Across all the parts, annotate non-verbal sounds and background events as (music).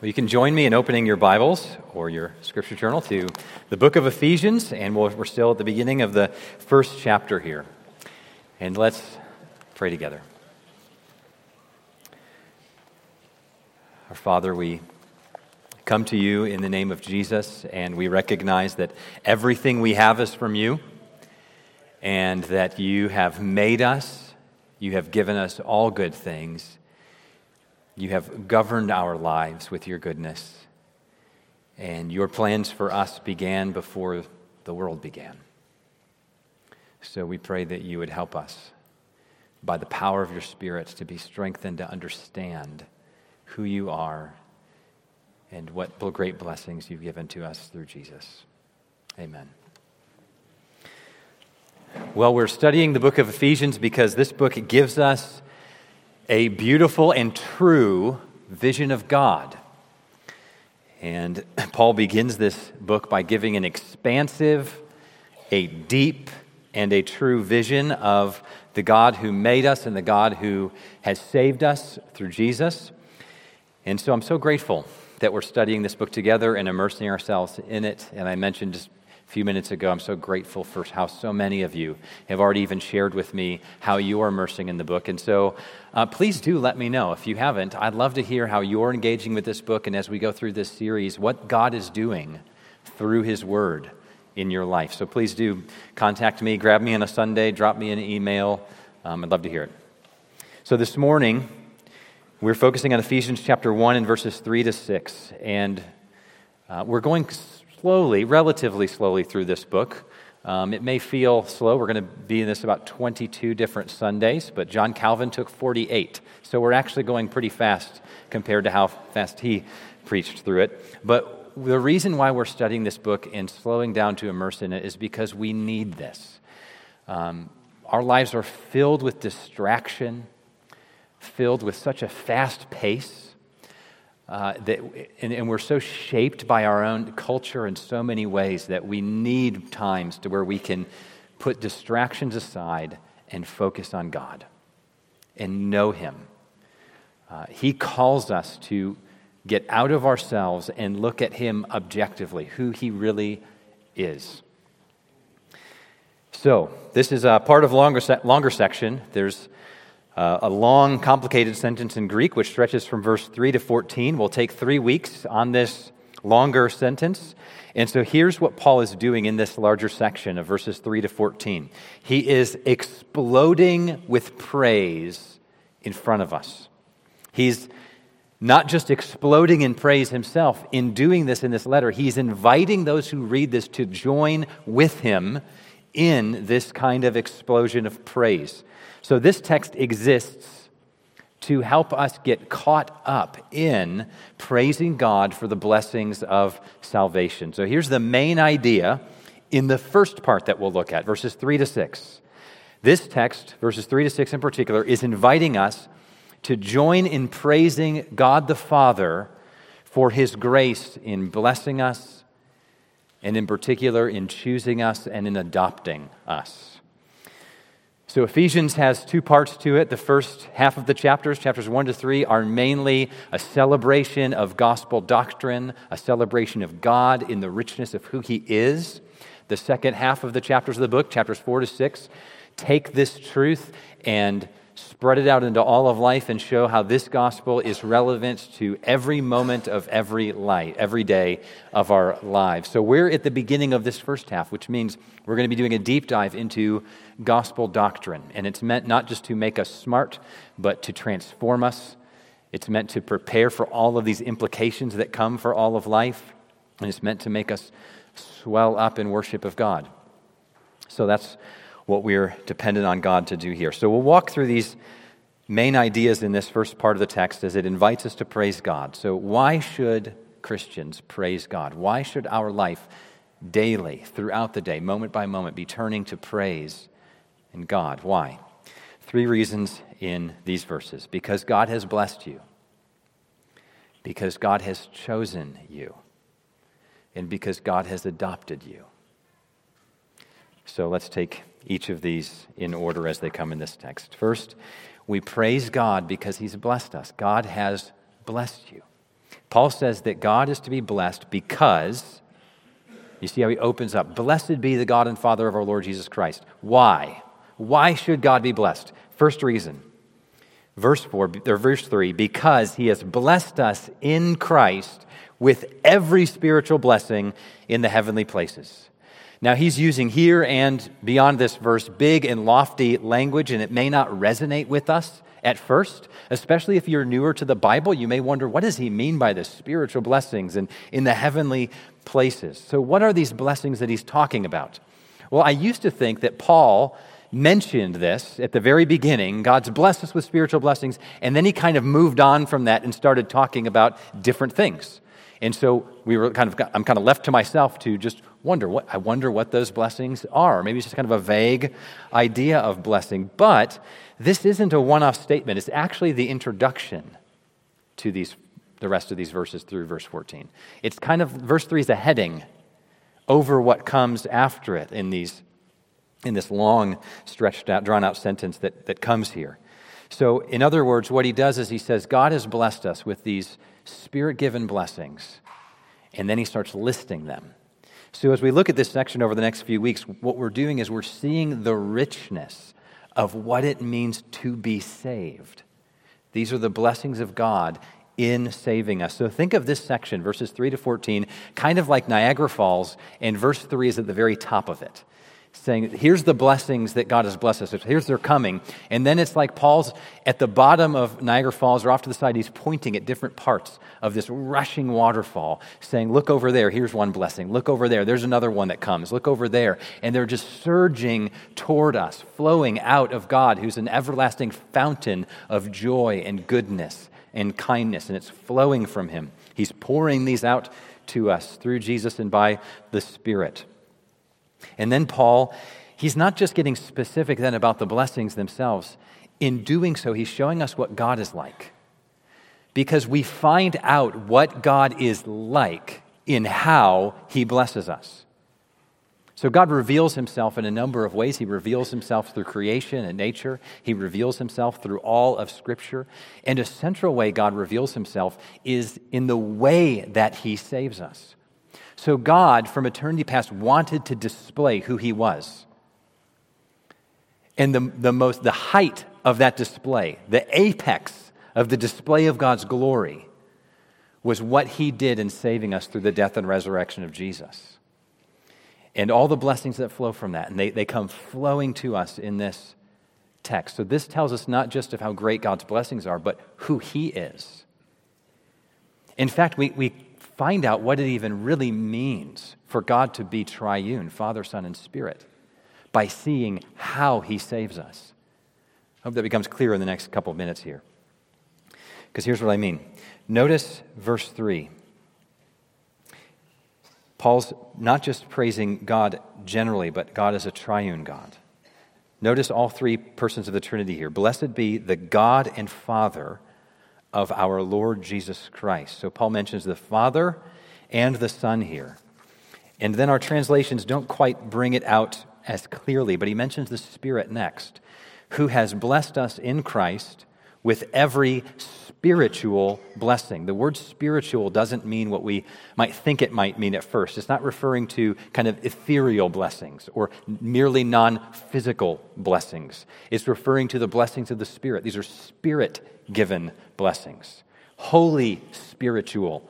Well, you can join me in opening your Bibles or your scripture journal to the book of Ephesians, and we we are still at the beginning of the first chapter here. And let's pray together. Our Father, we come to you in the name of Jesus, and we recognize that everything we have is from you, and that you have made us, you have given us all good things you have governed our lives with your goodness, and your plans for us began before the world began. So we pray that you would help us by the power of your Spirit to be strengthened to understand who you are and what great blessings you've given to us through Jesus. Amen. Well, we're studying the book of Ephesians because this book gives us a beautiful and true vision of God. And (clears throat) Paul begins this book by giving an expansive, a deep, and a true vision of the God who made us and the God who has saved us through Jesus. And so I'm so grateful that we're studying this book together and immersing ourselves in it. And I mentioned just few minutes ago, I'm so grateful for how so many of you have already even shared with me how you are immersing in the book. And so uh, please do let me know. If you haven't, I'd love to hear how you're engaging with this book and as we go through this series, what God is doing through His Word in your life. So please do contact me, grab me on a Sunday, drop me an email. Um, I'd love to hear it. So this morning, we're focusing on Ephesians chapter 1 and verses 3 to 6. And uh, we're going slowly, relatively slowly through this book. Um, it may feel slow. We're going to be in this about 22 different Sundays, but John Calvin took 48. So we're actually going pretty fast compared to how fast he preached through it. But the reason why we're studying this book and slowing down to immerse in it is because we need this. Um, our lives are filled with distraction, filled with such a fast pace uh, that, and, and, we're so shaped by our own culture in so many ways that we need times to where we can put distractions aside and focus on God and know Him. Uh, he calls us to get out of ourselves and look at Him objectively, who He really is. So, this is a part of longer, se- longer section. There's uh, a long, complicated sentence in Greek, which stretches from verse 3 to 14. We'll take three weeks on this longer sentence. And so here's what Paul is doing in this larger section of verses 3 to 14. He is exploding with praise in front of us. He's not just exploding in praise himself. In doing this in this letter, he's inviting those who read this to join with him in this kind of explosion of praise. So this text exists to help us get caught up in praising God for the blessings of salvation. So here's the main idea in the first part that we'll look at, verses 3 to 6. This text, verses 3 to 6 in particular, is inviting us to join in praising God the Father for his grace in blessing us, and in particular in choosing us and in adopting us. So, Ephesians has two parts to it. The first half of the chapters, chapters 1 to 3, are mainly a celebration of gospel doctrine, a celebration of God in the richness of who He is. The second half of the chapters of the book, chapters 4 to 6, take this truth and spread it out into all of life and show how this gospel is relevant to every moment of every life, every day of our lives. So we're at the beginning of this first half, which means we're going to be doing a deep dive into gospel doctrine. And it's meant not just to make us smart, but to transform us. It's meant to prepare for all of these implications that come for all of life. And it's meant to make us swell up in worship of God. So that's what we're dependent on God to do here. So we'll walk through these main ideas in this first part of the text as it invites us to praise God. So, why should Christians praise God? Why should our life daily, throughout the day, moment by moment, be turning to praise in God? Why? Three reasons in these verses. Because God has blessed you, because God has chosen you, and because God has adopted you. So let's take each of these in order as they come in this text. First, we praise God because He's blessed us. God has blessed you. Paul says that God is to be blessed because, you see how he opens up, blessed be the God and Father of our Lord Jesus Christ. Why? Why should God be blessed? First reason, verse 4 or verse 3 because he has blessed us in Christ with every spiritual blessing in the heavenly places. Now, he's using here and beyond this verse big and lofty language, and it may not resonate with us at first, especially if you're newer to the Bible. You may wonder, what does he mean by this spiritual blessings and in the heavenly places? So, what are these blessings that he's talking about? Well, I used to think that Paul mentioned this at the very beginning. God's blessed us with spiritual blessings, and then he kind of moved on from that and started talking about different things. And so we were kind of, I'm kind of left to myself to just wonder what, I wonder what those blessings are. Maybe it's just kind of a vague idea of blessing. But this isn't a one off statement, it's actually the introduction to these, the rest of these verses through verse 14. It's kind of, verse 3 is a heading over what comes after it in these in this long, stretched out, drawn out sentence that, that comes here. So, in other words, what he does is he says, God has blessed us with these spirit given blessings. And then he starts listing them. So, as we look at this section over the next few weeks, what we're doing is we're seeing the richness of what it means to be saved. These are the blessings of God in saving us. So, think of this section, verses 3 to 14, kind of like Niagara Falls, and verse 3 is at the very top of it saying, here's the blessings that God has blessed us with. Here's their coming. And then it's like Paul's at the bottom of Niagara Falls or off to the side, he's pointing at different parts of this rushing waterfall, saying, Look over there, here's one blessing. Look over there, there's another one that comes. Look over there. And they're just surging toward us, flowing out of God, who's an everlasting fountain of joy and goodness and kindness. And it's flowing from him. He's pouring these out to us through Jesus and by the Spirit. And then Paul, he's not just getting specific then about the blessings themselves. In doing so, he's showing us what God is like. Because we find out what God is like in how he blesses us. So God reveals himself in a number of ways. He reveals himself through creation and nature. He reveals himself through all of Scripture. And a central way God reveals himself is in the way that he saves us. So God, from eternity past, wanted to display who he was. And the, the most the height of that display, the apex of the display of God's glory, was what he did in saving us through the death and resurrection of Jesus. And all the blessings that flow from that, and they, they come flowing to us in this text. So this tells us not just of how great God's blessings are, but who he is. In fact, we, we find out what it even really means for God to be triune, Father, Son, and Spirit, by seeing how He saves us. I hope that becomes clear in the next couple of minutes here. Because here's what I mean. Notice verse 3. Paul's not just praising God generally, but God as a triune God. Notice all three persons of the Trinity here. Blessed be the God and Father of our Lord Jesus Christ. So Paul mentions the Father and the Son here. And then our translations don't quite bring it out as clearly, but he mentions the Spirit next, who has blessed us in Christ with every spiritual blessing. The word spiritual doesn't mean what we might think it might mean at first. It's not referring to kind of ethereal blessings or merely non physical blessings. It's referring to the blessings of the Spirit. These are spirit given blessings, holy spiritual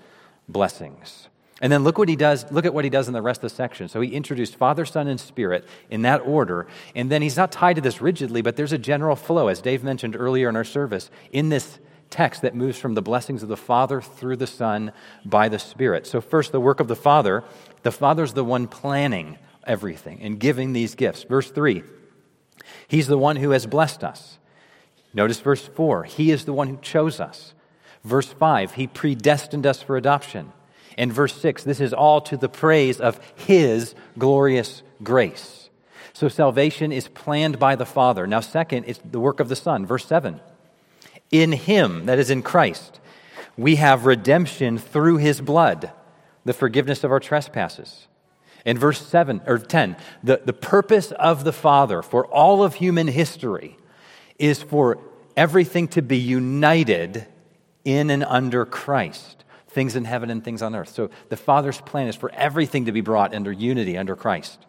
blessings. And then look what he does, look at what he does in the rest of the section. So he introduced Father, Son, and Spirit in that order. And then he's not tied to this rigidly, but there's a general flow, as Dave mentioned earlier in our service, in this text that moves from the blessings of the Father through the Son by the Spirit. So, first, the work of the Father. The Father's the one planning everything and giving these gifts. Verse 3 He's the one who has blessed us. Notice verse 4 He is the one who chose us. Verse 5 He predestined us for adoption. And verse 6 This is all to the praise of His glorious grace. So salvation is planned by the Father. Now, second, it's the work of the Son. Verse 7 In Him, that is in Christ, we have redemption through His blood, the forgiveness of our trespasses. In verse 7 or 10, the, the purpose of the Father for all of human history is for everything to be united in and under Christ things in heaven and things on earth. So the Father's plan is for everything to be brought under unity under Christ.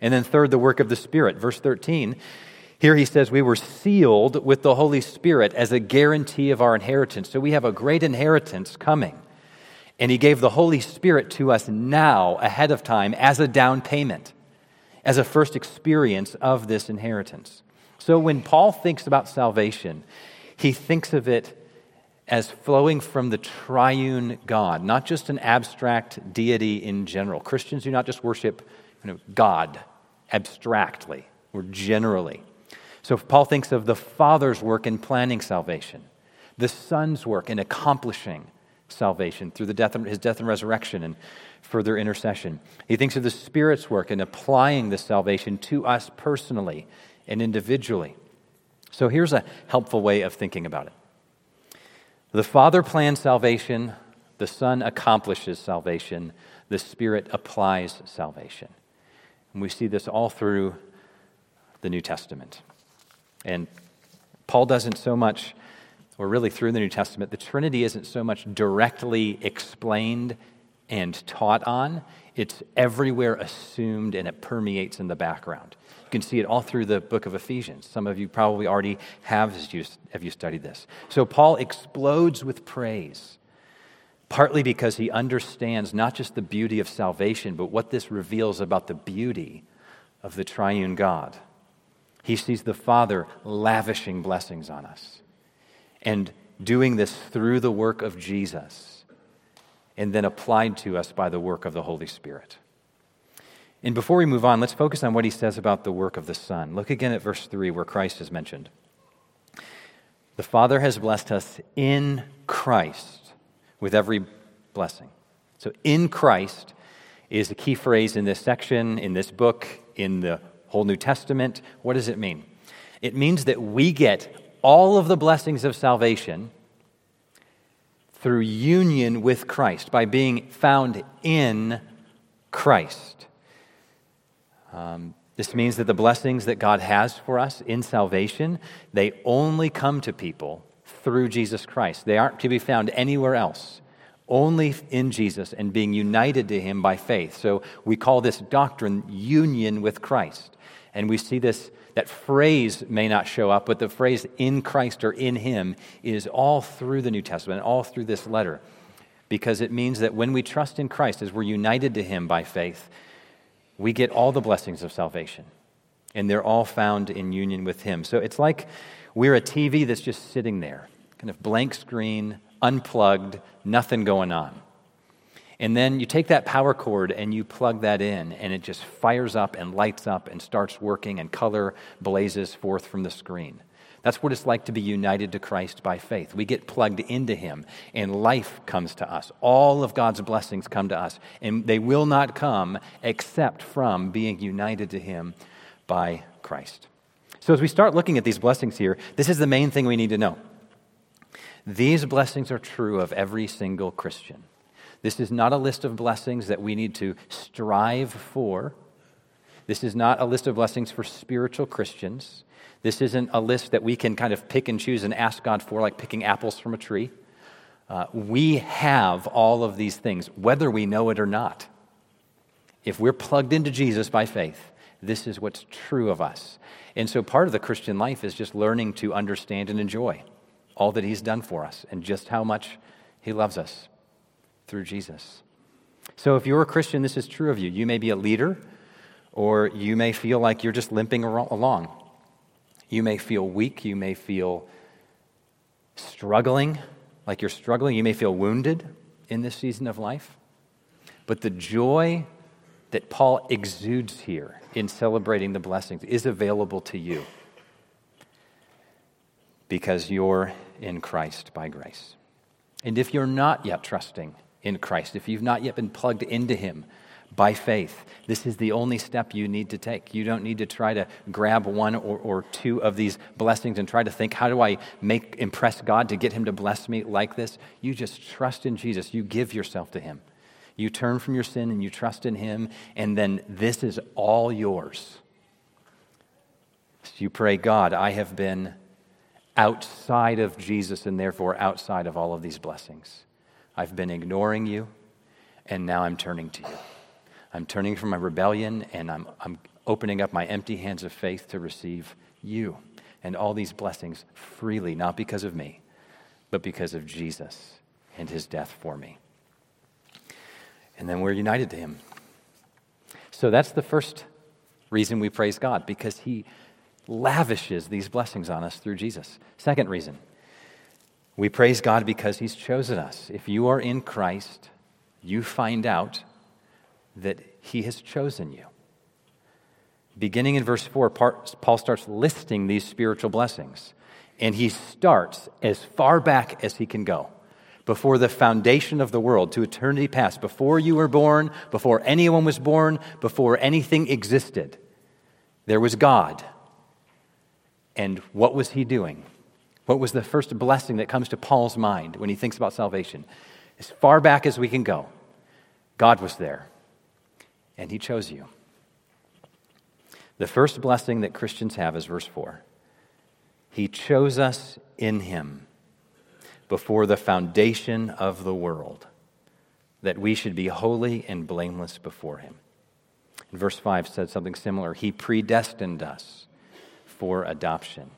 And then, third, the work of the Spirit. Verse 13, here he says, We were sealed with the Holy Spirit as a guarantee of our inheritance. So we have a great inheritance coming. And he gave the Holy Spirit to us now, ahead of time, as a down payment, as a first experience of this inheritance. So when Paul thinks about salvation, he thinks of it as flowing from the triune God, not just an abstract deity in general. Christians do not just worship you know, God abstractly or generally. So Paul thinks of the Father's work in planning salvation, the Son's work in accomplishing salvation through the death of, his death and resurrection and further intercession. He thinks of the Spirit's work in applying the salvation to us personally and individually. So here's a helpful way of thinking about it. The Father plans salvation, the Son accomplishes salvation, the Spirit applies salvation. And we see this all through the New Testament. And Paul doesn't so much, or really through the New Testament, the Trinity isn't so much directly explained and taught on, it's everywhere assumed and it permeates in the background. You can see it all through the book of Ephesians. Some of you probably already have have you studied this. So Paul explodes with praise, partly because he understands not just the beauty of salvation, but what this reveals about the beauty of the triune God. He sees the Father lavishing blessings on us and doing this through the work of Jesus and then applied to us by the work of the Holy Spirit. And before we move on, let's focus on what he says about the work of the Son. Look again at verse 3 where Christ is mentioned. The Father has blessed us in Christ with every blessing. So, in Christ is a key phrase in this section, in this book, in the whole New Testament. What does it mean? It means that we get all of the blessings of salvation through union with Christ, by being found in Christ. Um, this means that the blessings that God has for us in salvation, they only come to people through Jesus Christ. They aren't to be found anywhere else, only in Jesus and being united to Him by faith. So we call this doctrine union with Christ. And we see this, that phrase may not show up, but the phrase in Christ or in Him is all through the New Testament, all through this letter, because it means that when we trust in Christ, as we're united to Him by faith, we get all the blessings of salvation, and they're all found in union with Him. So it's like we're a TV that's just sitting there, kind of blank screen, unplugged, nothing going on. And then you take that power cord and you plug that in, and it just fires up and lights up and starts working, and color blazes forth from the screen. That's what it's like to be united to Christ by faith. We get plugged into Him, and life comes to us. All of God's blessings come to us, and they will not come except from being united to Him by Christ. So, as we start looking at these blessings here, this is the main thing we need to know. These blessings are true of every single Christian. This is not a list of blessings that we need to strive for. This is not a list of blessings for spiritual Christians. This isn't a list that we can kind of pick and choose and ask God for, like picking apples from a tree. Uh, we have all of these things, whether we know it or not. If we're plugged into Jesus by faith, this is what's true of us. And so part of the Christian life is just learning to understand and enjoy all that He's done for us and just how much He loves us through Jesus. So if you're a Christian, this is true of you. You may be a leader, or you may feel like you're just limping along. You may feel weak. You may feel struggling, like you're struggling. You may feel wounded in this season of life. But the joy that Paul exudes here in celebrating the blessings is available to you because you're in Christ by grace. And if you're not yet trusting in Christ, if you've not yet been plugged into Him, by faith. This is the only step you need to take. You don't need to try to grab one or, or two of these blessings and try to think, how do I make impress God to get him to bless me like this? You just trust in Jesus. You give yourself to him. You turn from your sin and you trust in him, and then this is all yours. So you pray, God, I have been outside of Jesus and therefore outside of all of these blessings. I've been ignoring you, and now I'm turning to you. I'm turning from my rebellion, and I'm, I'm opening up my empty hands of faith to receive you and all these blessings freely, not because of me, but because of Jesus and his death for me. And then we're united to him. So that's the first reason we praise God, because he lavishes these blessings on us through Jesus. Second reason, we praise God because he's chosen us. If you are in Christ, you find out that he has chosen you. Beginning in verse 4, Paul starts listing these spiritual blessings. And he starts as far back as he can go before the foundation of the world to eternity past, before you were born, before anyone was born, before anything existed. There was God. And what was he doing? What was the first blessing that comes to Paul's mind when he thinks about salvation? As far back as we can go, God was there, and he chose you. The first blessing that Christians have is verse 4. He chose us in him before the foundation of the world, that we should be holy and blameless before him. And verse 5 said something similar. He predestined us for adoption.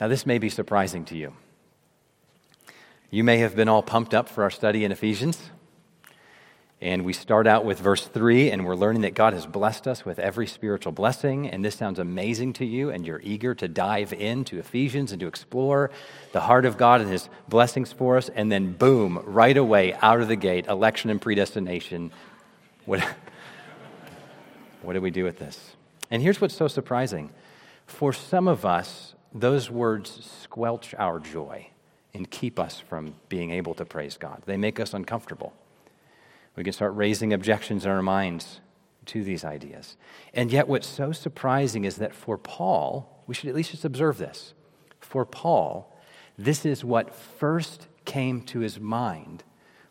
Now, this may be surprising to you. You may have been all pumped up for our study in Ephesians. And we start out with verse 3, and we're learning that God has blessed us with every spiritual blessing. And this sounds amazing to you, and you're eager to dive into Ephesians and to explore the heart of God and his blessings for us. And then, boom, right away, out of the gate, election and predestination. What, (laughs) what do we do with this? And here's what's so surprising for some of us, those words squelch our joy and keep us from being able to praise God, they make us uncomfortable. We can start raising objections in our minds to these ideas. And yet, what's so surprising is that for Paul, we should at least just observe this. For Paul, this is what first came to his mind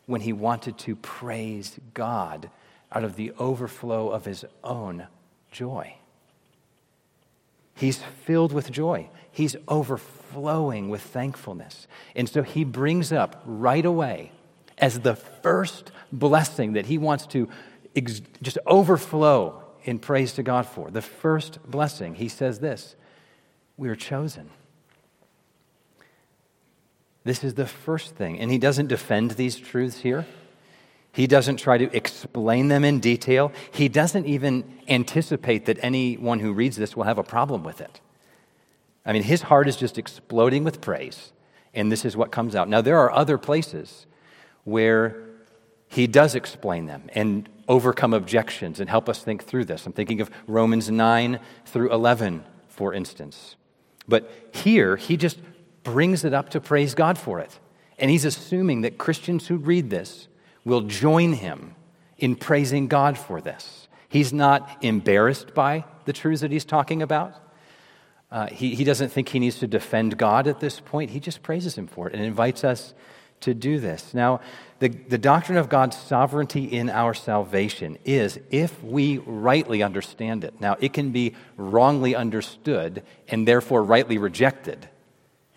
when he wanted to praise God out of the overflow of his own joy. He's filled with joy. He's overflowing with thankfulness. And so he brings up right away as the first blessing that he wants to ex- just overflow in praise to God for. The first blessing, he says this we are chosen. This is the first thing. And he doesn't defend these truths here. He doesn't try to explain them in detail. He doesn't even anticipate that anyone who reads this will have a problem with it. I mean, his heart is just exploding with praise, and this is what comes out. Now, there are other places where he does explain them and overcome objections and help us think through this. I'm thinking of Romans 9 through 11, for instance. But here, he just brings it up to praise God for it. And he's assuming that Christians who read this will join him in praising God for this. He's not embarrassed by the truths that he's talking about. Uh, he, he doesn't think he needs to defend God at this point. He just praises him for it and invites us to do this. Now, the, the doctrine of God's sovereignty in our salvation is if we rightly understand it. Now, it can be wrongly understood and therefore rightly rejected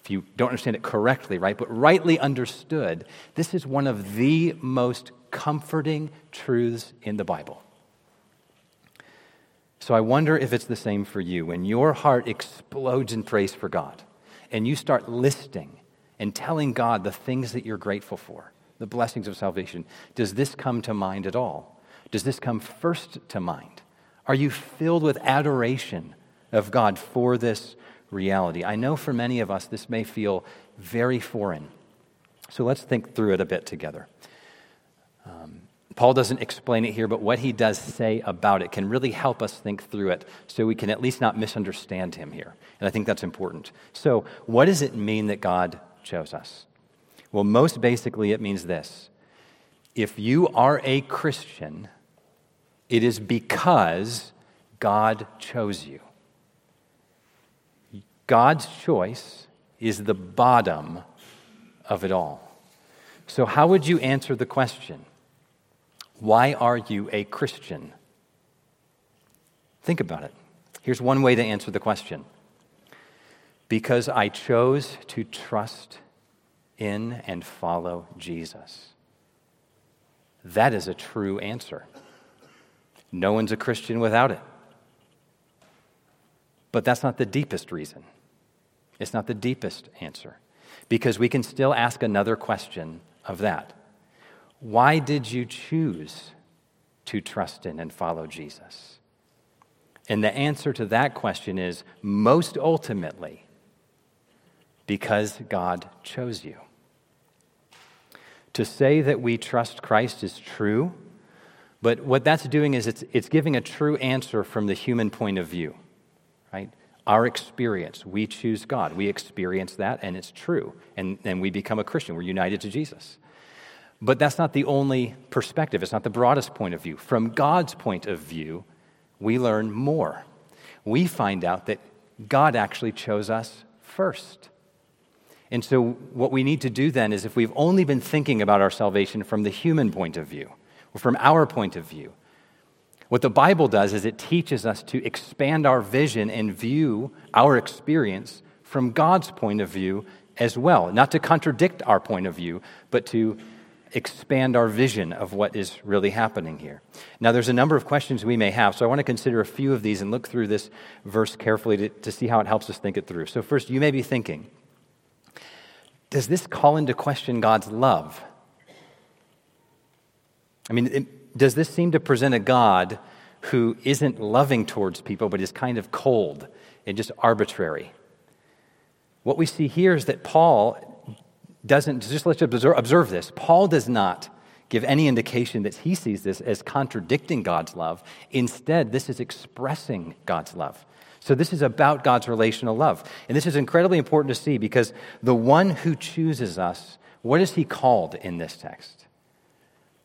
if you don't understand it correctly, right? But rightly understood, this is one of the most comforting truths in the Bible. So I wonder if it's the same for you. When your heart explodes in praise for God and you start listing and telling God the things that you're grateful for, the blessings of salvation, does this come to mind at all? Does this come first to mind? Are you filled with adoration of God for this reality? I know for many of us this may feel very foreign. So let's think through it a bit together. Um, Paul doesn't explain it here, but what he does say about it can really help us think through it so we can at least not misunderstand him here. And I think that's important. So, what does it mean that God chose us? Well, most basically, it means this if you are a Christian, it is because God chose you. God's choice is the bottom of it all. So, how would you answer the question? Why are you a Christian? Think about it. Here's one way to answer the question because I chose to trust in and follow Jesus. That is a true answer. No one's a Christian without it. But that's not the deepest reason. It's not the deepest answer. Because we can still ask another question of that. Why did you choose to trust in and follow Jesus? And the answer to that question is most ultimately because God chose you. To say that we trust Christ is true, but what that's doing is it's, it's giving a true answer from the human point of view? Our experience. We choose God. We experience that, and it's true. And then we become a Christian. We're united to Jesus. But that's not the only perspective, it's not the broadest point of view. From God's point of view, we learn more. We find out that God actually chose us first. And so, what we need to do then is if we've only been thinking about our salvation from the human point of view, or from our point of view, what the Bible does is it teaches us to expand our vision and view our experience from God's point of view as well. Not to contradict our point of view, but to expand our vision of what is really happening here. Now, there's a number of questions we may have, so I want to consider a few of these and look through this verse carefully to, to see how it helps us think it through. So, first, you may be thinking, does this call into question God's love? I mean, it, does this seem to present a God who isn't loving towards people, but is kind of cold and just arbitrary? What we see here is that Paul doesn't, just let's observe, observe this. Paul does not give any indication that he sees this as contradicting God's love. Instead, this is expressing God's love. So, this is about God's relational love. And this is incredibly important to see because the one who chooses us, what is he called in this text?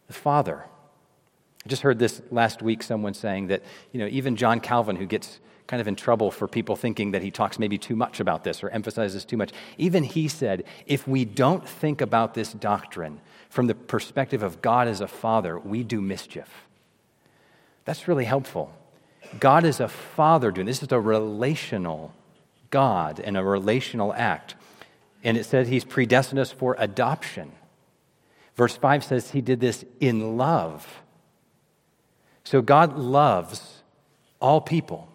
The Father. I just heard this last week, someone saying that, you know, even John Calvin, who gets kind of in trouble for people thinking that he talks maybe too much about this or emphasizes too much, even he said, if we don't think about this doctrine from the perspective of God as a father, we do mischief. That's really helpful. God is a father doing this. is a relational God and a relational act. And it says he's predestined us for adoption. Verse 5 says he did this in love. So God loves all people,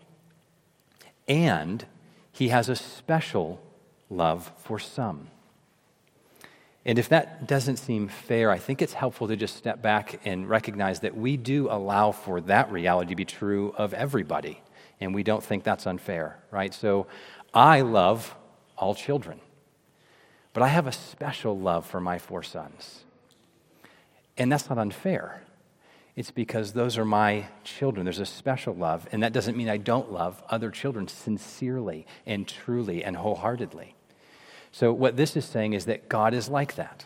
and he has a special love for some. And if that doesn't seem fair, I think it's helpful to just step back and recognize that we do allow for that reality to be true of everybody, and we don't think that's unfair, right? So I love all children, but I have a special love for my four sons. And that's not unfair. It's because those are my children. There's a special love, and that doesn't mean I don't love other children sincerely and truly and wholeheartedly. So, what this is saying is that God is like that.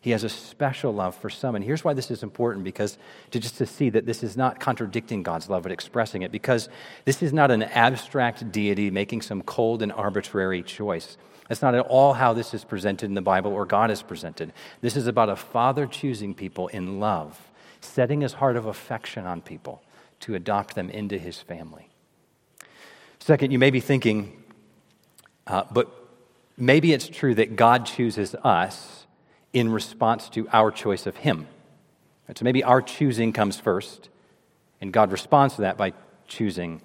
He has a special love for some. And here's why this is important because to just to see that this is not contradicting God's love, but expressing it, because this is not an abstract deity making some cold and arbitrary choice. That's not at all how this is presented in the Bible or God is presented. This is about a father choosing people in love setting his heart of affection on people to adopt them into his family. Second, you may be thinking, uh, but maybe it's true that God chooses us in response to our choice of him. So maybe our choosing comes first, and God responds to that by choosing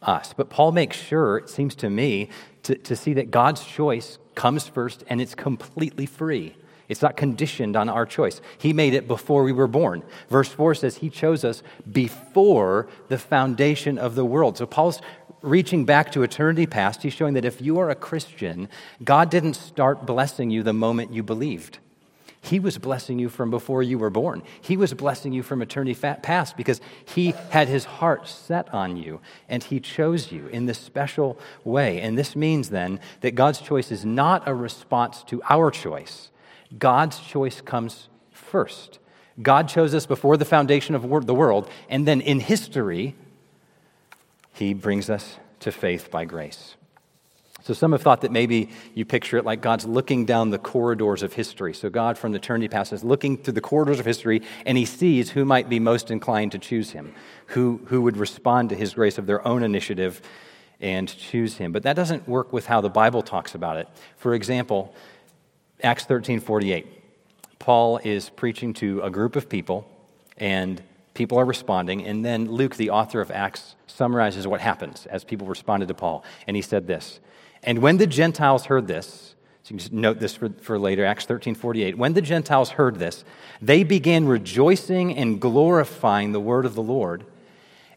us. But Paul makes sure, it seems to me, to, to see that God's choice comes first and it's completely free. It's not conditioned on our choice. He made it before we were born. Verse 4 says he chose us before the foundation of the world. So Paul's reaching back to eternity past. He's showing that if you are a Christian, God didn't start blessing you the moment you believed. He was blessing you from before you were born. He was blessing you from eternity past because He had His heart set on you and He chose you in this special way. And this means then that God's choice is not a response to our choice, God's choice comes first. God chose us before the foundation of the world, and then in history, He brings us to faith by grace. So some have thought that maybe you picture it like God's looking down the corridors of history. So God from eternity past is looking through the corridors of history and he sees who might be most inclined to choose him, who, who would respond to his grace of their own initiative and choose him. But that doesn't work with how the Bible talks about it. For example, Acts 13 48. Paul is preaching to a group of people, and people are responding. And then Luke, the author of Acts, summarizes what happens as people responded to Paul. And he said this And when the Gentiles heard this, so you can just note this for, for later, Acts 13 48. When the Gentiles heard this, they began rejoicing and glorifying the word of the Lord.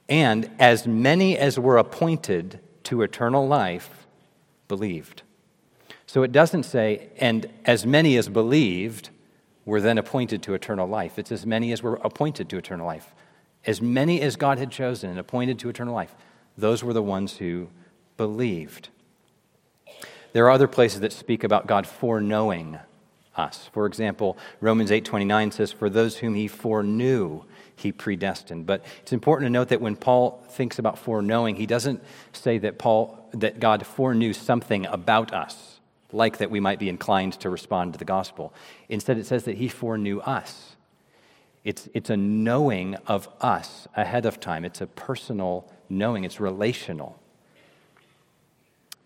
And as many as were appointed to eternal life believed. So it doesn't say, and as many as believed were then appointed to eternal life. It's as many as were appointed to eternal life. As many as God had chosen and appointed to eternal life, those were the ones who believed. There are other places that speak about God foreknowing us. For example, Romans 8:29 says for those whom he foreknew, he predestined. But it's important to note that when Paul thinks about foreknowing, he doesn't say that Paul that God foreknew something about us like that we might be inclined to respond to the gospel. Instead, it says that he foreknew us. It's, it's a knowing of us ahead of time, it's a personal knowing, it's relational.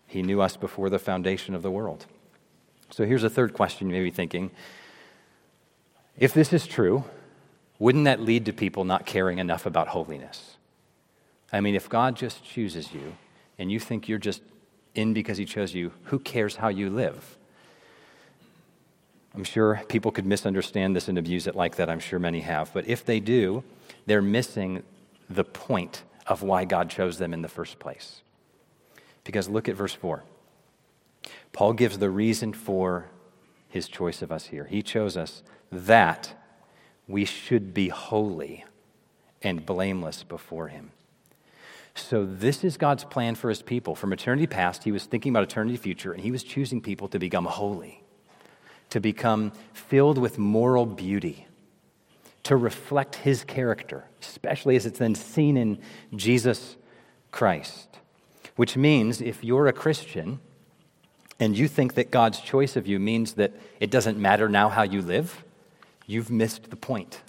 He knew us before the foundation of the world. So here's a third question you may be thinking. If this is true, wouldn't that lead to people not caring enough about holiness? I mean, if God just chooses you and you think you're just in because he chose you, who cares how you live? I'm sure people could misunderstand this and abuse it like that. I'm sure many have. But if they do, they're missing the point of why God chose them in the first place. Because look at verse 4. Paul gives the reason for his choice of us here. He chose us that we should be holy and blameless before him. So, this is God's plan for his people. From eternity past, he was thinking about eternity future, and he was choosing people to become holy, to become filled with moral beauty, to reflect his character, especially as it's then seen in Jesus Christ. Which means if you're a Christian and you think that God's choice of you means that it doesn't matter now how you live, you've missed the point,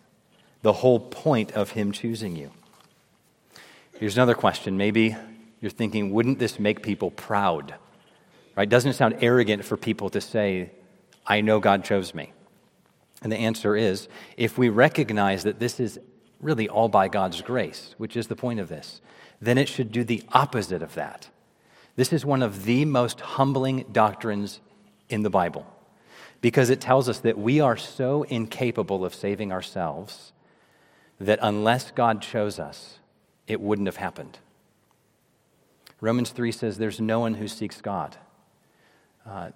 the whole point of him choosing you. Here's another question. Maybe you're thinking, wouldn't this make people proud? Right? Doesn't it sound arrogant for people to say, I know God chose me? And the answer is if we recognize that this is really all by God's grace, which is the point of this, then it should do the opposite of that. This is one of the most humbling doctrines in the Bible because it tells us that we are so incapable of saving ourselves that unless God chose us, it wouldn't have happened. Romans 3 says there's no one who seeks God. Uh,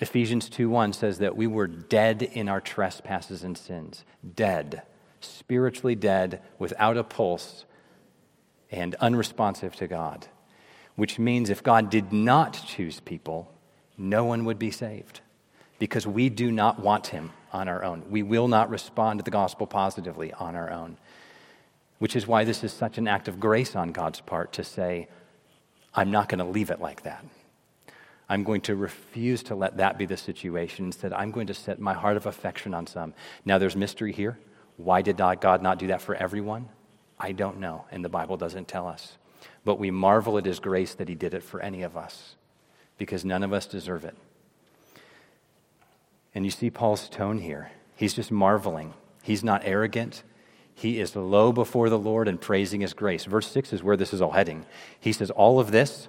Ephesians 2:1 says that we were dead in our trespasses and sins. Dead, spiritually dead, without a pulse, and unresponsive to God. Which means if God did not choose people, no one would be saved. Because we do not want him on our own. We will not respond to the gospel positively on our own which is why this is such an act of grace on God's part to say, I'm not going to leave it like that. I'm going to refuse to let that be the situation. Instead, I'm going to set my heart of affection on some. Now, there's mystery here. Why did God not do that for everyone? I don't know, and the Bible doesn't tell us. But we marvel at His grace that He did it for any of us, because none of us deserve it. And you see Paul's tone here. He's just marveling. He's not arrogant. He is low before the Lord and praising his grace. Verse 6 is where this is all heading. He says, All of this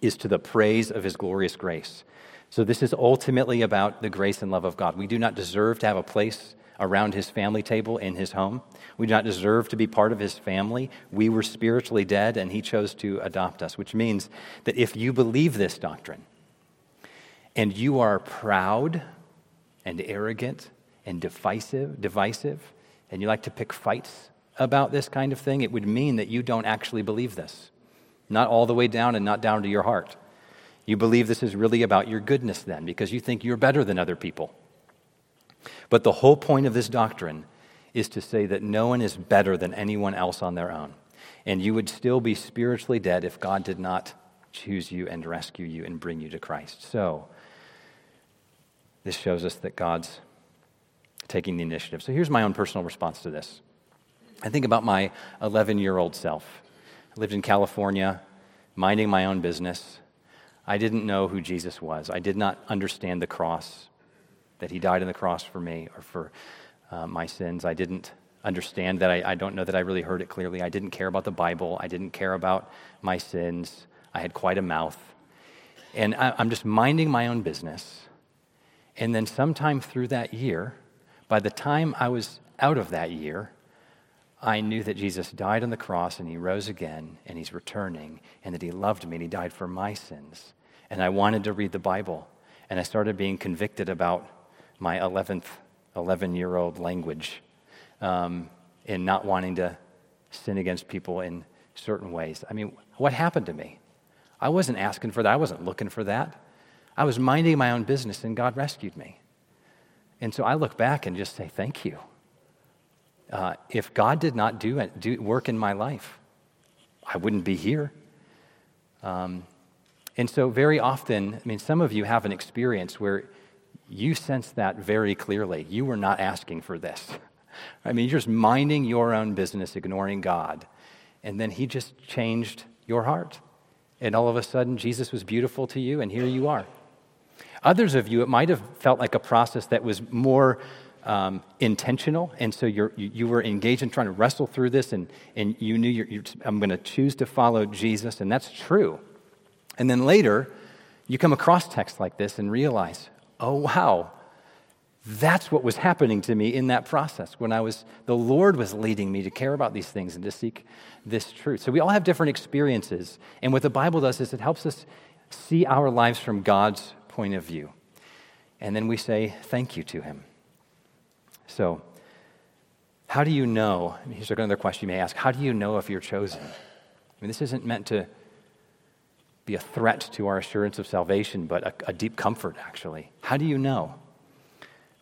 is to the praise of his glorious grace. So, this is ultimately about the grace and love of God. We do not deserve to have a place around his family table in his home. We do not deserve to be part of his family. We were spiritually dead, and he chose to adopt us, which means that if you believe this doctrine and you are proud and arrogant and divisive, divisive, and you like to pick fights about this kind of thing, it would mean that you don't actually believe this. Not all the way down and not down to your heart. You believe this is really about your goodness then, because you think you're better than other people. But the whole point of this doctrine is to say that no one is better than anyone else on their own. And you would still be spiritually dead if God did not choose you and rescue you and bring you to Christ. So, this shows us that God's taking the initiative. So here's my own personal response to this. I think about my 11 year old self. I lived in California, minding my own business. I didn't know who Jesus was. I did not understand the cross. that He died on the cross for me or for uh, my sins. I didn't understand that. I, I don't know that I really heard it clearly. I didn't care about the Bible. I didn't care about my sins. I had quite a mouth. And I, I'm just minding my own business. And then, sometime through that year, by the time I was out of that year, I knew that Jesus died on the cross and he rose again and he's returning and that he loved me and he died for my sins. And I wanted to read the Bible. And I started being convicted about my 11th, 11 year old language um, and not wanting to sin against people in certain ways. I mean, what happened to me? I wasn't asking for that. I wasn't looking for that. I was minding my own business, and God rescued me. And so I look back and just say, Thank you. Uh, if God did not do, it, do work in my life, I wouldn't be here. Um, and so, very often, I mean, some of you have an experience where you sense that very clearly. You were not asking for this. (laughs) I mean, you're just minding your own business, ignoring God. And then He just changed your heart. And all of a sudden, Jesus was beautiful to you, and here you are. Others of you, it might have felt like a process that was more um, intentional, and so you you were engaged in trying to wrestle through this, and, and you knew you're, you're, I'm going to choose to follow Jesus, and that's true. And then later, you come across texts like this and realize, oh, wow, that's what was happening to me in that process when I was, the Lord was leading me to care about these things and to seek this truth. So we all have different experiences. And what the Bible does is it helps us see our lives from God's point of view. And then we say thank you to Him. So, how do you know? Here's another question you may ask How do you know if you're chosen? I mean, this isn't meant to be a threat to our assurance of salvation, but a, a deep comfort, actually. How do you know?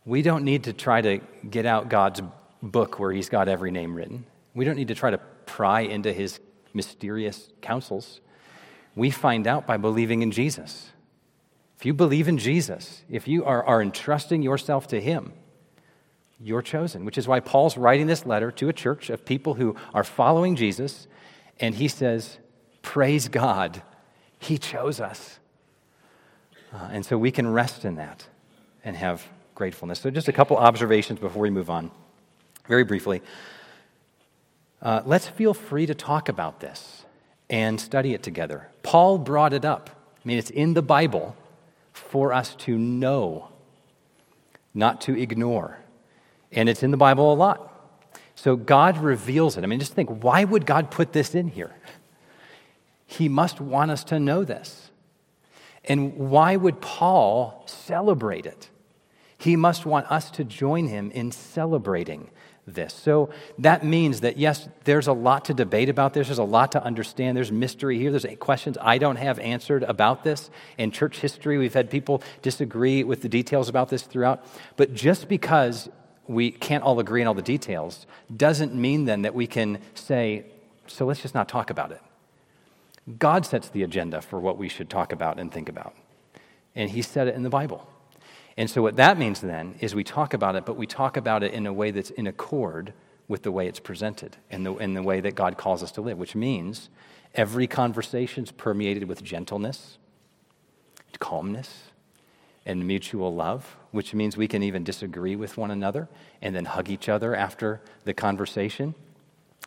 We don't need to try to get out God's book where He's got every name written. We don't need to try to pry into His mysterious counsels. We find out by believing in Jesus. If you believe in Jesus, if you are, are entrusting yourself to Him, you're chosen, which is why Paul's writing this letter to a church of people who are following Jesus, and he says, Praise God, He chose us. Uh, and so we can rest in that and have gratefulness. So, just a couple observations before we move on. Very briefly, uh, let's feel free to talk about this and study it together. Paul brought it up. I mean, it's in the Bible for us to know, not to ignore. And it's in the Bible a lot. So God reveals it. I mean, just think why would God put this in here? He must want us to know this. And why would Paul celebrate it? He must want us to join him in celebrating this. So that means that, yes, there's a lot to debate about this. There's a lot to understand. There's mystery here. There's questions I don't have answered about this. In church history, we've had people disagree with the details about this throughout. But just because we can't all agree on all the details doesn't mean then that we can say, so let's just not talk about it. God sets the agenda for what we should talk about and think about. And He said it in the Bible. And so, what that means then is we talk about it, but we talk about it in a way that's in accord with the way it's presented and the, in the way that God calls us to live, which means every conversation is permeated with gentleness, calmness, and mutual love, which means we can even disagree with one another and then hug each other after the conversation.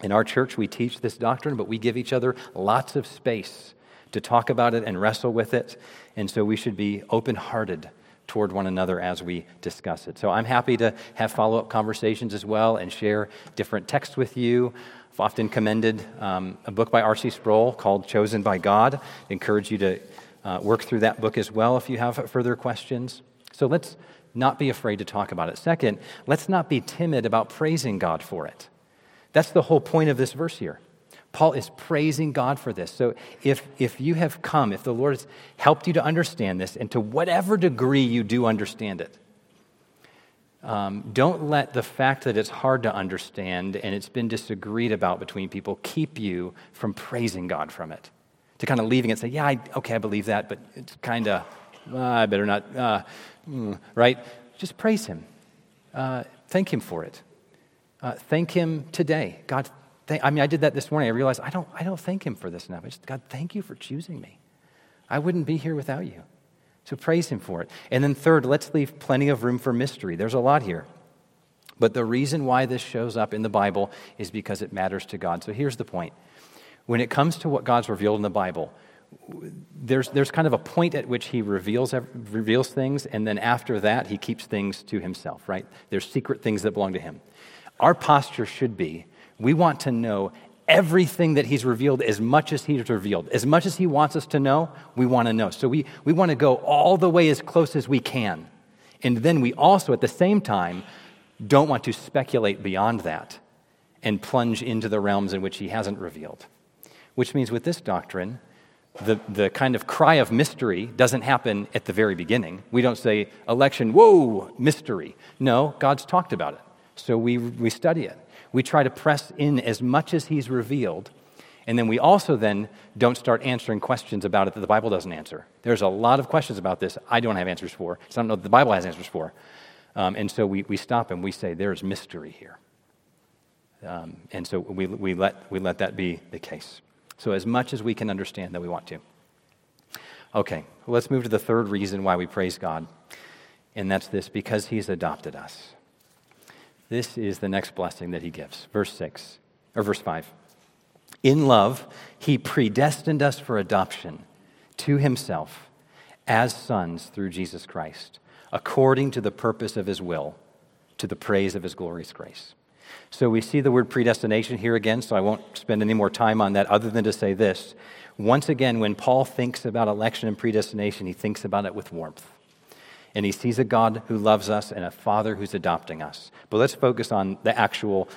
In our church, we teach this doctrine, but we give each other lots of space to talk about it and wrestle with it. And so we should be open hearted toward one another as we discuss it. So I'm happy to have follow up conversations as well and share different texts with you. I've often commended um, a book by R.C. Sproul called Chosen by God. I encourage you to uh, work through that book as well if you have further questions. So let's not be afraid to talk about it. Second, let's not be timid about praising God for it. That's the whole point of this verse here. Paul is praising God for this. So if, if you have come, if the Lord has helped you to understand this, and to whatever degree you do understand it, um, don't let the fact that it's hard to understand and it's been disagreed about between people keep you from praising God from it. To kind of leaving it and say, yeah, I, okay, I believe that, but it's kind of, uh, I better not, uh, right? Just praise Him. Uh, thank Him for it. Uh, thank Him today. God, I mean, I did that this morning. I realized I don't, I don't thank Him for this enough. I just, God, thank you for choosing me. I wouldn't be here without you. So praise Him for it. And then, third, let's leave plenty of room for mystery. There's a lot here. But the reason why this shows up in the Bible is because it matters to God. So here's the point when it comes to what God's revealed in the Bible, there's, there's kind of a point at which he reveals, reveals things, and then after that, he keeps things to himself, right? There's secret things that belong to him. Our posture should be we want to know everything that he's revealed as much as he's revealed. As much as he wants us to know, we want to know. So we, we want to go all the way as close as we can. And then we also, at the same time, don't want to speculate beyond that and plunge into the realms in which he hasn't revealed. Which means with this doctrine, the, the kind of cry of mystery doesn't happen at the very beginning. We don't say, election, whoa, mystery. No, God's talked about it. So we, we study it. We try to press in as much as He's revealed. And then we also then don't start answering questions about it that the Bible doesn't answer. There's a lot of questions about this I don't have answers for. So I don't know that the Bible has answers for. Um, and so we, we stop and we say, there's mystery here. Um, and so we, we, let, we let that be the case. So, as much as we can understand that we want to. Okay, let's move to the third reason why we praise God, and that's this because He's adopted us. This is the next blessing that He gives. Verse 6, or verse 5. In love, He predestined us for adoption to Himself as sons through Jesus Christ, according to the purpose of His will, to the praise of His glorious grace. So we see the word predestination here again, so I won't spend any more time on that other than to say this. Once again, when Paul thinks about election and predestination, he thinks about it with warmth. And he sees a God who loves us and a Father who's adopting us. But let's focus on the actual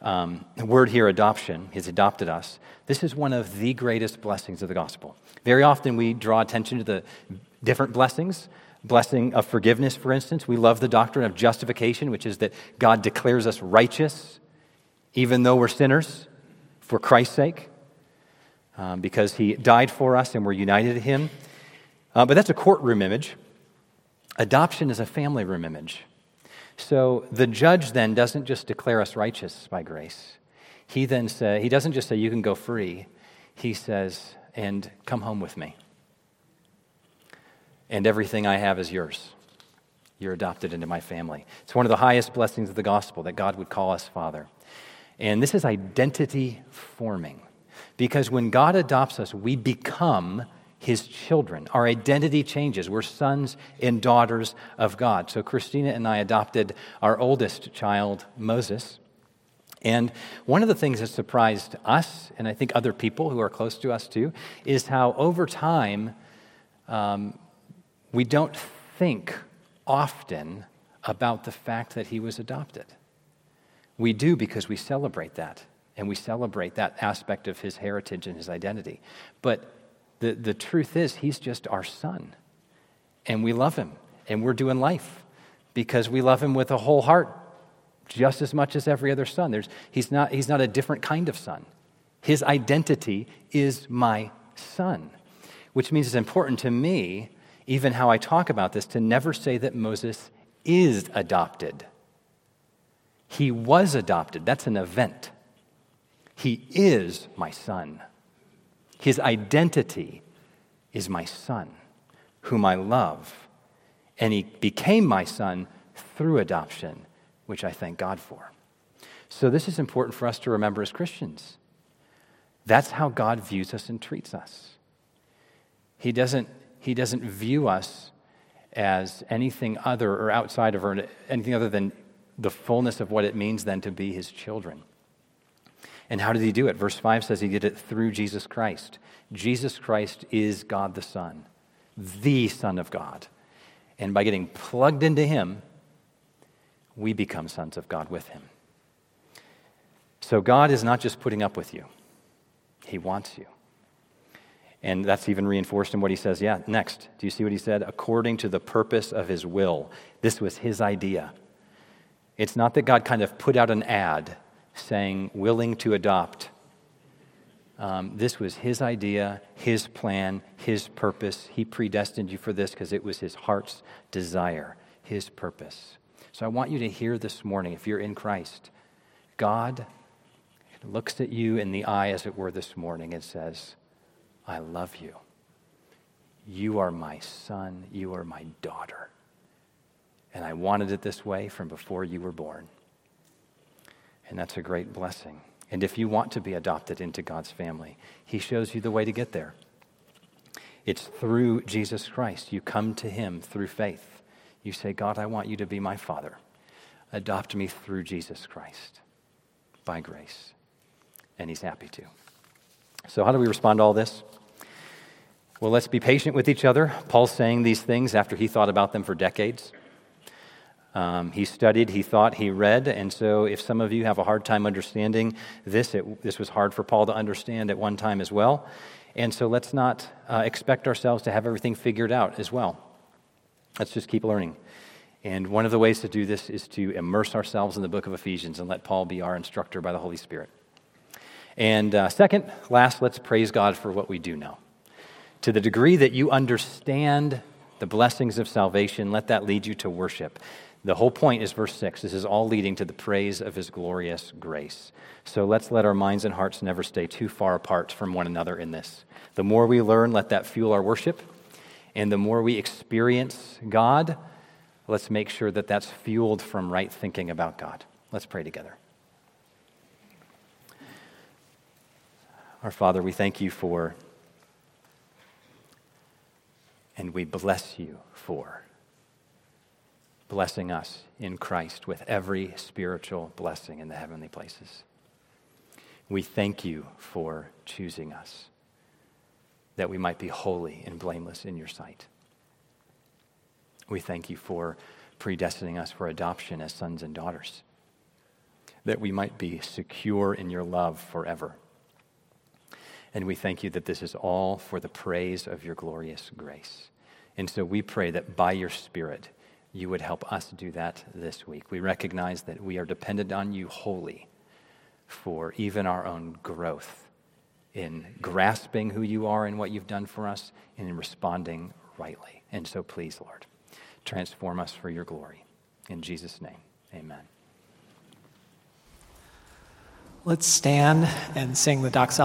um, word here, adoption. He's adopted us. This is one of the greatest blessings of the gospel. Very often we draw attention to the different blessings, blessing of forgiveness, for instance. We love the doctrine of justification, which is that God declares us righteous, even though we're sinners, for Christ's sake, um, because He died for us and we're united to Him. Uh, but that's a courtroom image. Adoption is a family room image. So the judge then doesn't just declare us righteous by grace. He then say, he doesn't just say you can go free. He says, and come home with me and everything I have is yours. You're adopted into my family. It's one of the highest blessings of the gospel that God would call us Father. And this is identity forming. Because when God adopts us, we become his children. Our identity changes. We're sons and daughters of God. So Christina and I adopted our oldest child, Moses. And one of the things that surprised us, and I think other people who are close to us too, is how over time, um, we don't think often about the fact that he was adopted. We do because we celebrate that, and we celebrate that aspect of his heritage and his identity. But the, the truth is, he's just our son, and we love him, and we're doing life because we love him with a whole heart just as much as every other son. There's, he's, not, he's not a different kind of son. His identity is my son, which means it's important to me even how I talk about this, to never say that Moses is adopted. He was adopted. That's an event. He is my son. His identity is my son, whom I love. And he became my son through adoption, which I thank God for. So, this is important for us to remember as Christians. That's how God views us and treats us. He doesn't he doesn't view us as anything other or outside of or anything other than the fullness of what it means then to be his children. And how did he do it? Verse 5 says he did it through Jesus Christ. Jesus Christ is God the Son, the Son of God. And by getting plugged into him, we become sons of God with him. So God is not just putting up with you, he wants you. And that's even reinforced in what he says. Yeah, next. Do you see what he said? According to the purpose of his will. This was his idea. It's not that God kind of put out an ad saying, willing to adopt. Um, this was his idea, his plan, his purpose. He predestined you for this because it was his heart's desire, his purpose. So I want you to hear this morning, if you're in Christ, God looks at you in the eye, as it were, this morning and says, I love you. You are my son. You are my daughter. And I wanted it this way from before you were born. And that's a great blessing. And if you want to be adopted into God's family, He shows you the way to get there. It's through Jesus Christ. You come to Him through faith. You say, God, I want you to be my Father. Adopt me through Jesus Christ by grace. And He's happy to. So, how do we respond to all this? Well, let's be patient with each other. Paul's saying these things after he thought about them for decades. Um, he studied, he thought, he read, and so if some of you have a hard time understanding this, it, this was hard for Paul to understand at one time as well. And so let's not uh, expect ourselves to have everything figured out as well. Let's just keep learning. And one of the ways to do this is to immerse ourselves in the book of Ephesians and let Paul be our instructor by the Holy Spirit. And uh, second, last, let's praise God for what we do know. To the degree that you understand the blessings of salvation, let that lead you to worship. The whole point is verse 6. This is all leading to the praise of his glorious grace. So let's let our minds and hearts never stay too far apart from one another in this. The more we learn, let that fuel our worship. And the more we experience God, let's make sure that that's fueled from right thinking about God. Let's pray together. Our Father, we thank you for, and we bless you for blessing us in Christ with every spiritual blessing in the heavenly places. We thank you for choosing us, that we might be holy and blameless in your sight. We thank you for predestining us for adoption as sons and daughters, that we might be secure in your love forever. And we thank you that this is all for the praise of your glorious grace. And so we pray that by your Spirit, you would help us do that this week. We recognize that we are dependent on you wholly for even our own growth in grasping who you are and what you've done for us and in responding rightly. And so, please, Lord, transform us for your glory. In Jesus' name, amen. Let's stand and sing the doxology.